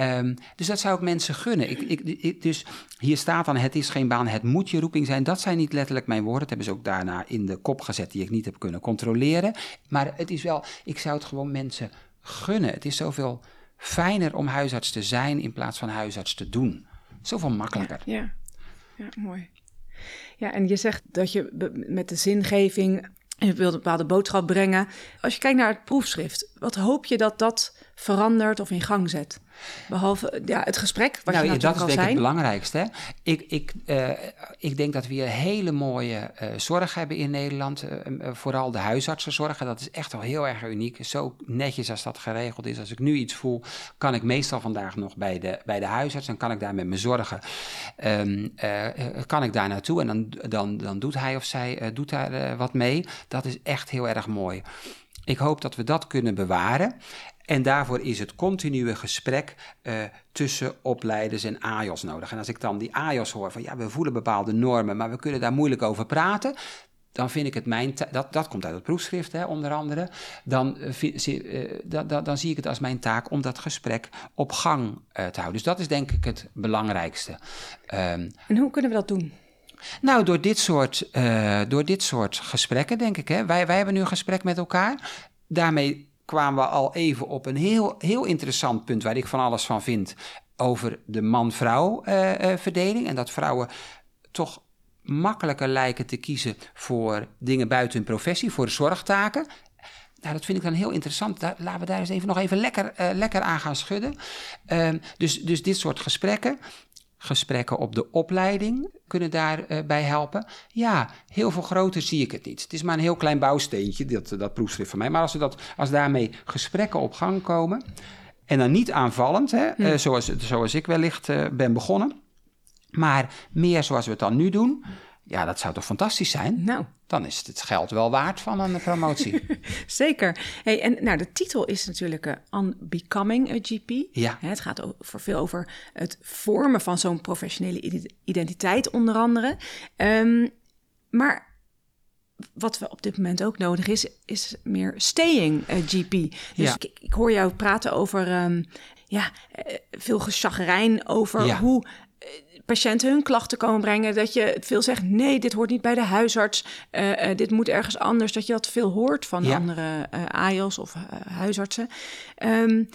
Um, dus dat zou ik mensen gunnen. Ik, ik, dus hier staat dan: het is geen baan, het moet je roeping zijn. Dat zijn niet letterlijk mijn woorden. Dat hebben ze ook daarna in de kop gezet, die ik niet heb kunnen controleren. Maar het is wel, ik zou het gewoon mensen gunnen. Het is zoveel fijner om huisarts te zijn in plaats van huisarts te doen. Zoveel makkelijker. Ja, ja. ja mooi. Ja, en je zegt dat je met de zingeving je wilt een bepaalde boodschap brengen. Als je kijkt naar het proefschrift, wat hoop je dat dat verandert of in gang zet? Behalve ja, het gesprek, wat nou, je dat is denk ik het belangrijkste. Hè? Ik, ik, uh, ik denk dat we hier hele mooie uh, zorg hebben in Nederland. Uh, vooral de huisartsenzorg. Dat is echt wel heel erg uniek. Zo netjes als dat geregeld is. Als ik nu iets voel, kan ik meestal vandaag nog bij de, bij de huisarts. En kan ik daar met mijn zorgen, um, kan ik daar naartoe. En dan, dan, dan doet hij of zij doet daar wat mee. Dat is echt heel erg mooi. Ik hoop dat we dat kunnen bewaren. En daarvoor is het continue gesprek uh, tussen opleiders en AJOS nodig. En als ik dan die AJOS hoor van ja, we voelen bepaalde normen, maar we kunnen daar moeilijk over praten. Dan vind ik het mijn dat, dat komt uit het proefschrift, hè, onder andere. Dan, uh, uh, da, dan zie ik het als mijn taak om dat gesprek op gang te houden. Dus dat is denk ik het belangrijkste. Um, en hoe kunnen we dat doen? Nou, door dit soort, door dit soort gesprekken, denk ik. Hè. Wij, wij hebben nu een gesprek met elkaar. Daarmee kwamen we al even op een heel, heel interessant punt waar ik van alles van vind over de man-vrouw uh, uh, verdeling. En dat vrouwen toch makkelijker lijken te kiezen voor dingen buiten hun professie, voor zorgtaken. Nou, dat vind ik dan heel interessant. Daar, laten we daar eens even nog even lekker, uh, lekker aan gaan schudden. Ehm, dus, dus dit soort gesprekken gesprekken op de opleiding kunnen daarbij uh, helpen. Ja, heel veel groter zie ik het niet. Het is maar een heel klein bouwsteentje, dat, dat proefschrift van mij. Maar als, we dat, als daarmee gesprekken op gang komen, en dan niet aanvallend, hè, hm. uh, zoals, zoals ik wellicht uh, ben begonnen, maar meer zoals we het dan nu doen, ja, dat zou toch fantastisch zijn? Nou. Dan is het geld wel waard van een promotie. Zeker. Hey, en nou, de titel is natuurlijk uh, Unbecoming a GP. Ja. Het gaat over, veel over het vormen van zo'n professionele identiteit, onder andere. Um, maar wat we op dit moment ook nodig is, is meer staying a GP. Dus ja. ik, ik, hoor jou praten over um, ja, veel gechagrijn over ja. hoe patiënten hun klachten komen brengen. Dat je veel zegt, nee, dit hoort niet bij de huisarts. Uh, uh, dit moet ergens anders. Dat je dat veel hoort van andere uh, AIOS of huisartsen. Um,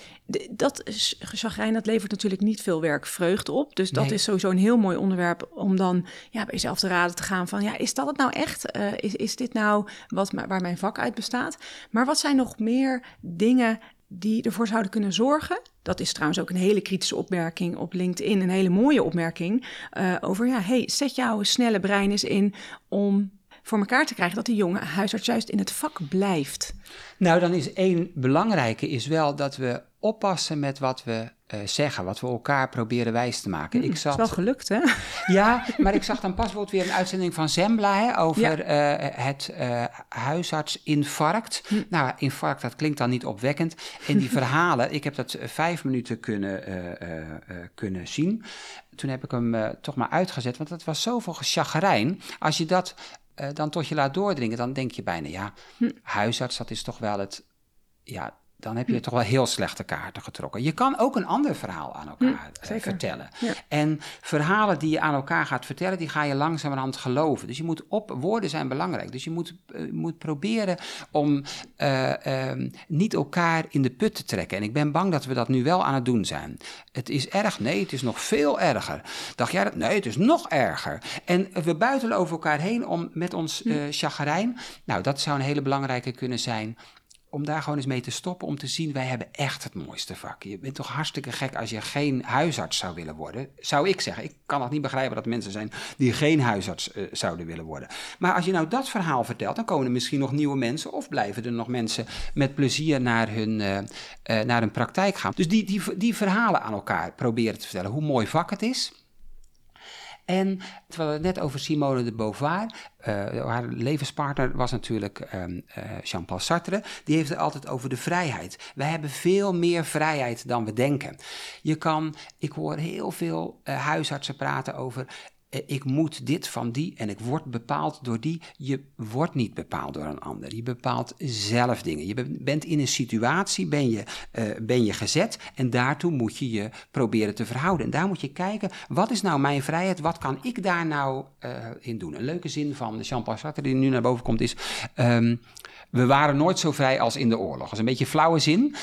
dat chagrijn, dat levert natuurlijk niet veel werkvreugde op. Dus dat nee. is sowieso een heel mooi onderwerp om dan ja, bij jezelf te raden te gaan van... ja, is dat het nou echt? is, is dit nou wat, waar mijn vak uit bestaat? Maar wat zijn nog meer dingen die ervoor zouden kunnen zorgen. Dat is trouwens ook een hele kritische opmerking op LinkedIn, een hele mooie opmerking uh, over ja, hey, zet jouw snelle brein eens in om voor elkaar te krijgen dat die jonge huisarts juist in het vak blijft. Nou, dan is één belangrijke is wel dat we oppassen met wat we uh, zeggen, wat we elkaar proberen wijs te maken. Mm, ik zat... Het is wel gelukt, hè? Ja, maar ik zag dan pas bijvoorbeeld weer een uitzending van Zembla hè, over ja. uh, het uh, huisartsinfarct. Hm. Nou, infarct, dat klinkt dan niet opwekkend. En die verhalen, ik heb dat vijf minuten kunnen, kunnen zien. Toen heb ik hem toch maar uitgezet, want het was zoveel chagrijn. Als je dat dan tot je laat doordringen, dan denk je bijna, ja, hm. huisarts, dat is toch wel het... Ja, dan heb je hm. toch wel heel slechte kaarten getrokken. Je kan ook een ander verhaal aan elkaar hm, uh, vertellen. Ja. En verhalen die je aan elkaar gaat vertellen, die ga je langzamerhand geloven. Dus je moet op, woorden zijn belangrijk. Dus je moet, uh, moet proberen om uh, niet elkaar in de put te trekken. En ik ben bang dat we dat nu wel aan het doen zijn. Het is erg, nee, het is nog veel erger. Dacht jij dat? Nee, het is nog erger. En we buitelen over elkaar heen om met ons hm. chagrijn. Nou, dat zou een hele belangrijke kunnen zijn om daar gewoon eens mee te stoppen, om te zien, wij hebben echt het mooiste vak. Je bent toch hartstikke gek als je geen huisarts zou willen worden, zou ik zeggen. Ik kan nog niet begrijpen dat mensen zijn die geen huisarts uh, zouden willen worden. Maar als je nou dat verhaal vertelt, dan komen er misschien nog nieuwe mensen of blijven er nog mensen met plezier naar hun, uh, uh, naar hun praktijk gaan. Dus die, die, die verhalen aan elkaar proberen te vertellen, hoe mooi vak het is. En we het net over Simone de Beauvoir, uh, haar levenspartner was natuurlijk um, uh, Jean-Paul Sartre, die heeft het altijd over de vrijheid. Wij hebben veel meer vrijheid dan we denken. Je kan, ik hoor heel veel uh, huisartsen praten over eh, ik moet dit van die en ik word bepaald door die. Je wordt niet bepaald door een ander. Je bepaalt zelf dingen. Je bent in een situatie, ben je, uh, ben je gezet en daartoe moet je je proberen te verhouden. En daar moet je kijken, wat is nou mijn vrijheid? Wat kan ik daar nou uh, in doen? Een leuke zin van Jean-Paul Sartre die nu naar boven komt is... Um, we waren nooit zo vrij als in de oorlog. Dat is een beetje flauwe zin.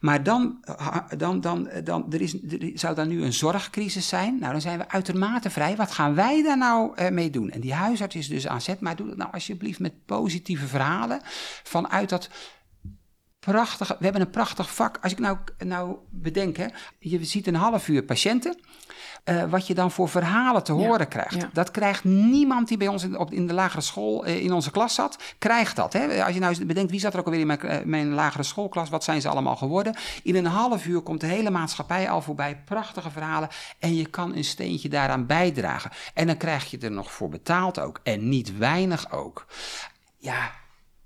Maar dan, ha- dan, dan, dan er is, er zou dan nu een zorgcrisis zijn. Nou, dan zijn we uitermate vrij. Wat gaan wij daar nou eh, mee doen? En die huisarts is dus aan zet. Maar doe dat nou alsjeblieft met positieve verhalen. Vanuit dat prachtige... We hebben een prachtig vak. Als ik nou, nou bedenk, hè, je ziet een half uur patiënten. eh, wat je dan voor verhalen te Ja, horen krijgt. ja. Dat krijgt niemand die bij ons in, op, in de lagere school eh, in onze klas zat, krijgt dat. Hè? Als je nou eens bedenkt, wie zat er ook alweer in mijn, eh, mijn lagere schoolklas, wat zijn ze allemaal geworden? In een half uur komt de hele maatschappij al voorbij, prachtige verhalen. En je kan een steentje daaraan bijdragen. En dan krijg je er nog voor betaald ook. En niet weinig ook. Ja,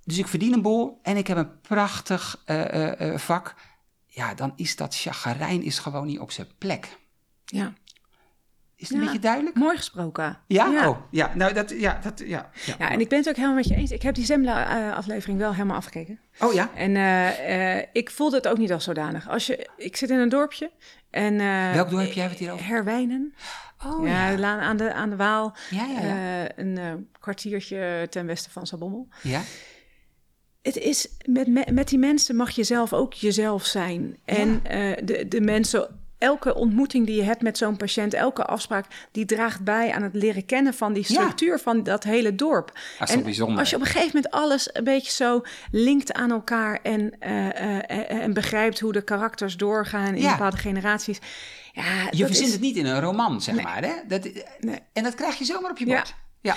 dus ik verdien een boel en ik heb een prachtig eh, eh, eh, vak. Ja, dan is dat chagrijn is gewoon niet op zijn plek. Ja. Is het een beetje duidelijk? Mooi gesproken. Ja? Ja. Oh, ja. Nou, dat, ja, dat, ja. ja. Ja, en ik ben het ook helemaal met je eens. Ik heb die Zembla-aflevering wel helemaal afgekeken. Oh ja? En ik voelde het ook niet als zodanig. Als je, ik zit in een dorpje en... Welk dorp jij het hier over? Herwijnen. Oh ja, aan de, aan de Waal. Ja, ja, ja. Een kwartiertje ten westen van Sabommel. ja. Het is, met, me- met die mensen mag je zelf ook jezelf zijn. En eh, de, de mensen, elke ontmoeting die je hebt met zo'n patiënt, elke afspraak, die draagt bij aan het leren kennen van die Ja. structuur van dat hele dorp. Dat en bijzonder. als je op een gegeven moment alles een beetje zo linkt aan elkaar en, eh, eh, en begrijpt hoe de karakters doorgaan in Ja. bepaalde generaties. Ja, Je verzint is- het niet in een roman, zeg Nee. maar. Hè? Dat, Nee. En dat krijg je zomaar op je Ja. bord. Ja.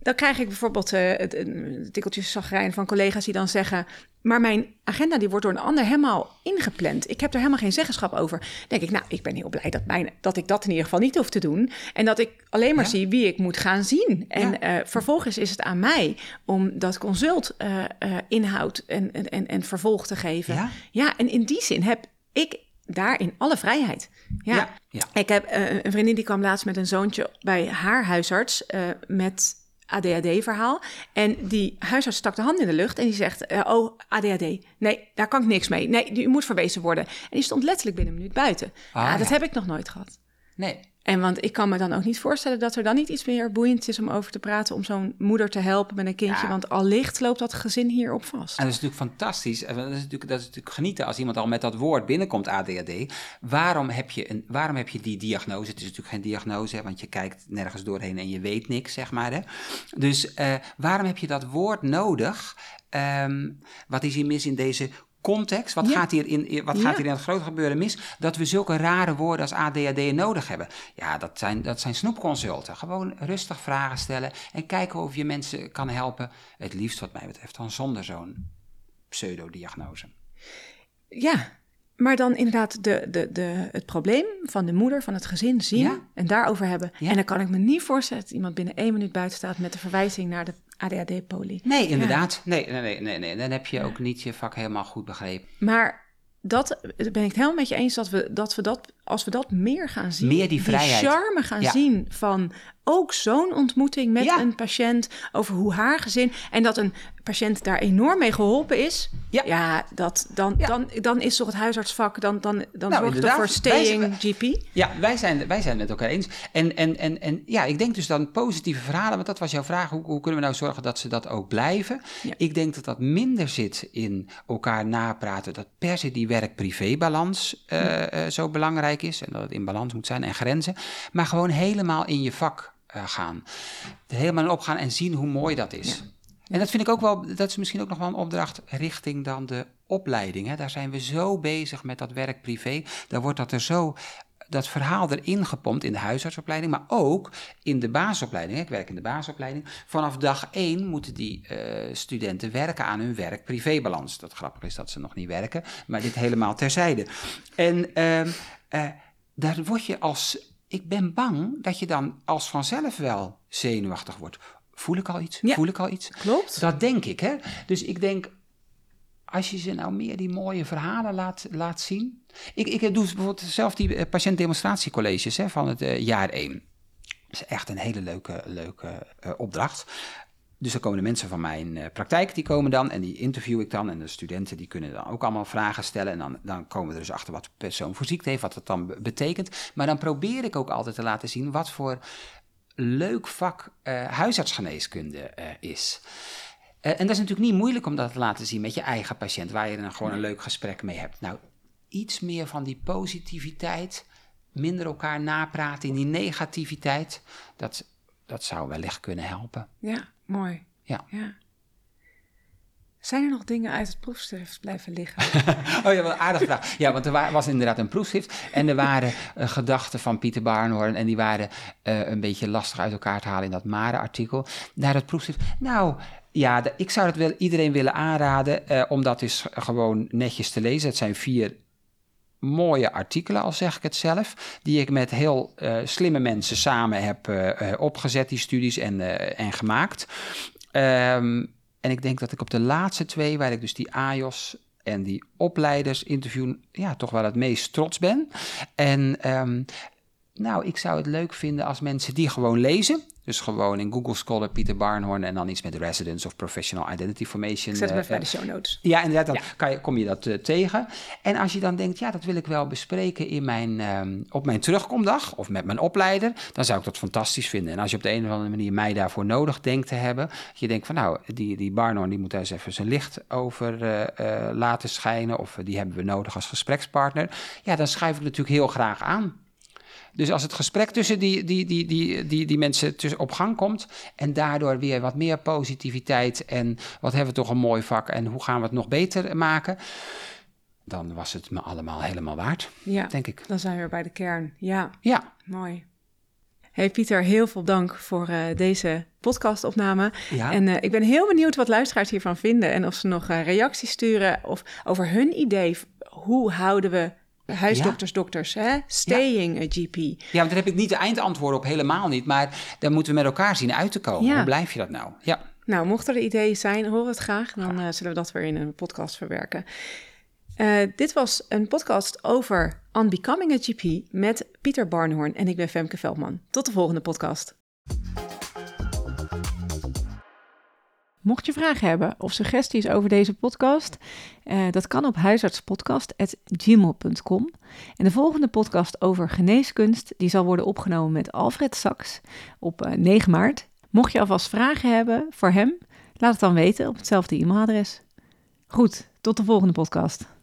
Dan krijg ik bijvoorbeeld eh, het, een tikkeltje zagrijn van collega's die dan zeggen... maar mijn agenda die wordt door een ander helemaal ingepland. Ik heb er helemaal geen zeggenschap over. Dan denk ik, nou, ik ben heel blij dat, mijn, dat ik dat in ieder geval niet hoef te doen. En dat ik alleen maar Ja. zie wie ik moet gaan zien. En Ja. eh, vervolgens is het aan mij om dat consult eh, inhoud en, en, en, en vervolg te geven. Ja. ja, en in die zin heb ik daarin alle vrijheid. Ja. Ja, ja. Ik heb een vriendin die kwam laatst met een zoontje bij haar huisarts met ADHD-verhaal. En die huisarts stak de hand in de lucht en die zegt: eh, Oh, ADHD. Nee, daar kan ik niks mee. Nee, die moet verwezen worden. En die stond letterlijk binnen een minuut buiten. Ah, ja, dat ja. heb ik nog nooit gehad. Nee. En want ik kan me dan ook niet voorstellen dat er dan niet iets meer boeiend is om over te praten. Om zo'n moeder te helpen met een kindje. Ja. Want allicht loopt dat gezin hierop vast. En dat is natuurlijk fantastisch. En Dat is natuurlijk, dat is natuurlijk genieten als iemand al met dat woord binnenkomt, ADHD. Waarom heb je, een, waarom heb je die diagnose? Het is natuurlijk geen diagnose, hè, want je kijkt nergens doorheen en je weet niks, zeg maar. Hè? Dus eh, waarom heb je dat woord nodig? Ehm, wat is hier mis in deze context? Wat, Ja. gaat, hier in, wat Ja. gaat hier in het grote gebeuren mis? Dat we zulke rare woorden als ADHD nodig hebben. Ja, dat zijn, dat zijn snoepconsulten. Gewoon rustig vragen stellen en kijken of je mensen kan helpen. Het liefst wat mij betreft dan zonder zo'n pseudodiagnose. Ja, maar dan inderdaad de, de, de, het probleem van de moeder, van het gezin zien Ja. en daarover hebben. Ja. En dan kan ik me niet voorstellen dat iemand binnen één minuut buiten staat met de verwijzing naar de ADHD-poli. Nee, inderdaad. Nee, nee, nee, nee, nee. Dan heb je ook niet je vak helemaal goed begrepen. Maar dat ben ik het helemaal met je eens dat we dat, we dat als we dat meer gaan zien. Meer die vrijheid. charme gaan Ja. zien van ook zo'n ontmoeting met Ja. een patiënt over hoe haar gezin. En dat een patiënt daar enorm mee geholpen is. Ja. dat, dan, Ja. Dan, dan is toch het huisartsvak, dan, dan, dan Nou, zorgt het voor Wij staying zijn- GP. Ja, wij zijn, wij zijn het met elkaar eens. En, en, en, en ja, ik denk dus dan positieve verhalen, want dat was jouw vraag. Hoe, hoe kunnen we nou zorgen dat ze dat ook blijven? Ja. Ik denk dat dat minder zit in elkaar napraten. Dat per se die werk-privé-balans eh, eh, zo belangrijk is. En dat het in balans moet zijn en grenzen. Maar gewoon helemaal in je vak eh, gaan. Helemaal in opgaan en zien hoe mooi dat is. En dat vind ik ook wel, dat is misschien ook nog wel een opdracht richting dan de opleiding. Hè. Daar zijn we zo bezig met dat werk-privé. Daar wordt dat er zo, dat verhaal erin gepompt in de huisartsopleiding, maar ook in de basisopleiding. hè. Ik werk in de basisopleiding. Vanaf dag één moeten die eh, studenten werken aan hun werk-privé-balans. Dat grappig is dat ze nog niet werken, maar dit helemaal terzijde. En ehm, eh, daar word je als, ik ben bang dat je dan als vanzelf wel zenuwachtig wordt. Voel ik al iets? Ja. Voel ik al iets? Klopt. Dat denk ik, hè? Dus ik denk, als je ze nou meer die mooie verhalen laat, laat zien. Ik, ik doe bijvoorbeeld zelf die eh, patiëntdemonstratiecolleges hè, van het eh, jaar 1. Dat is echt een hele leuke, leuke eh, opdracht. Dus dan komen de mensen van mijn eh, praktijk, die komen dan en die interview ik dan. En de studenten die kunnen dan ook allemaal vragen stellen. En dan, dan komen we er dus achter wat de persoon voor ziekte heeft, wat dat dan be- betekent. Maar dan probeer ik ook altijd te laten zien wat voor leuk vak eh, huisartsgeneeskunde eh, is. En dat is natuurlijk niet moeilijk om dat te laten zien met je eigen patiënt, waar je dan gewoon een leuk gesprek mee hebt. Nou, iets meer van die positiviteit, minder elkaar napraten in die negativiteit, dat, dat zou wellicht kunnen helpen. Ja, mooi. Ja. ja. Zijn er nog dingen uit het proefschrift blijven liggen? oh ja, wat een aardige vraag. Ja, want er wa- was inderdaad een proefschrift en er waren eh, gedachten van Pieter Barnhoorn en die waren eh, een beetje lastig uit elkaar te halen in dat Mare-artikel. Naar het proefschrift. Nou, ja, ik zou het wel iedereen willen aanraden eh, om dat eens gewoon netjes te lezen. Het zijn vier mooie artikelen, al zeg ik het zelf, die ik met heel eh, slimme mensen samen heb eh, eh, opgezet, die studies, en, en gemaakt. Ehm, en ik denk dat ik op de laatste twee, waar ik dus die AJOS en die opleiders interview, ja, toch wel het meest trots ben. En ehm, nou, ik zou het leuk vinden als mensen die gewoon lezen. Dus gewoon in Google Scholar Pieter Barnhorn en dan iets met residence of professional identity formation. Ik zet hem eh, even bij eh, de show notes. ja, inderdaad, dan Ja. Kan je, kom je dat eh, tegen. En als je dan denkt, ja, dat wil ik wel bespreken in mijn, ehm, op mijn terugkomdag of met mijn opleider, dan zou ik dat fantastisch vinden. En als je op de een of andere manier mij daarvoor nodig denkt te hebben, dat je denkt van nou, die, die Barnhorn die moet daar eens even zijn licht over laten schijnen, of die hebben we nodig als gesprekspartner, ja, dan schuif ik natuurlijk heel graag aan. Dus als het gesprek tussen die, die, die, die, die, die mensen tussen op gang komt en daardoor weer wat meer positiviteit en wat hebben we toch een mooi vak en hoe gaan we het nog beter maken, dan was het me allemaal helemaal waard, Ja, denk ik. dan zijn we weer bij de kern. Ja, Ja, mooi. Hey Pieter, heel veel dank voor eh, deze podcastopname. ja. En eh, ik ben heel benieuwd wat luisteraars hiervan vinden en of ze nog eh, reacties sturen of over hun idee. Hoe houden we huisdokters, dokters, hè? staying a GP? ja, want daar heb ik niet de eindantwoorden op, helemaal niet, maar daar moeten we met elkaar zien uit te komen. Ja. Hoe blijf je dat nou? Ja. Nou, mochten er ideeën zijn, horen we het graag. Dan eh, zullen we dat weer in een podcast verwerken. Eh, dit was een podcast over Unbecoming a GP met Pieter Barnhoorn en ik ben Femke Veldman. Tot de volgende podcast. Mocht je vragen hebben of suggesties over deze podcast, eh, dat kan op huisartspodcast.gmail.com. En de volgende podcast over geneeskunst, die zal worden opgenomen met Alfred Saks op eh, 9 maart. Mocht je alvast vragen hebben voor hem, laat het dan weten op hetzelfde e-mailadres. Goed, tot de volgende podcast.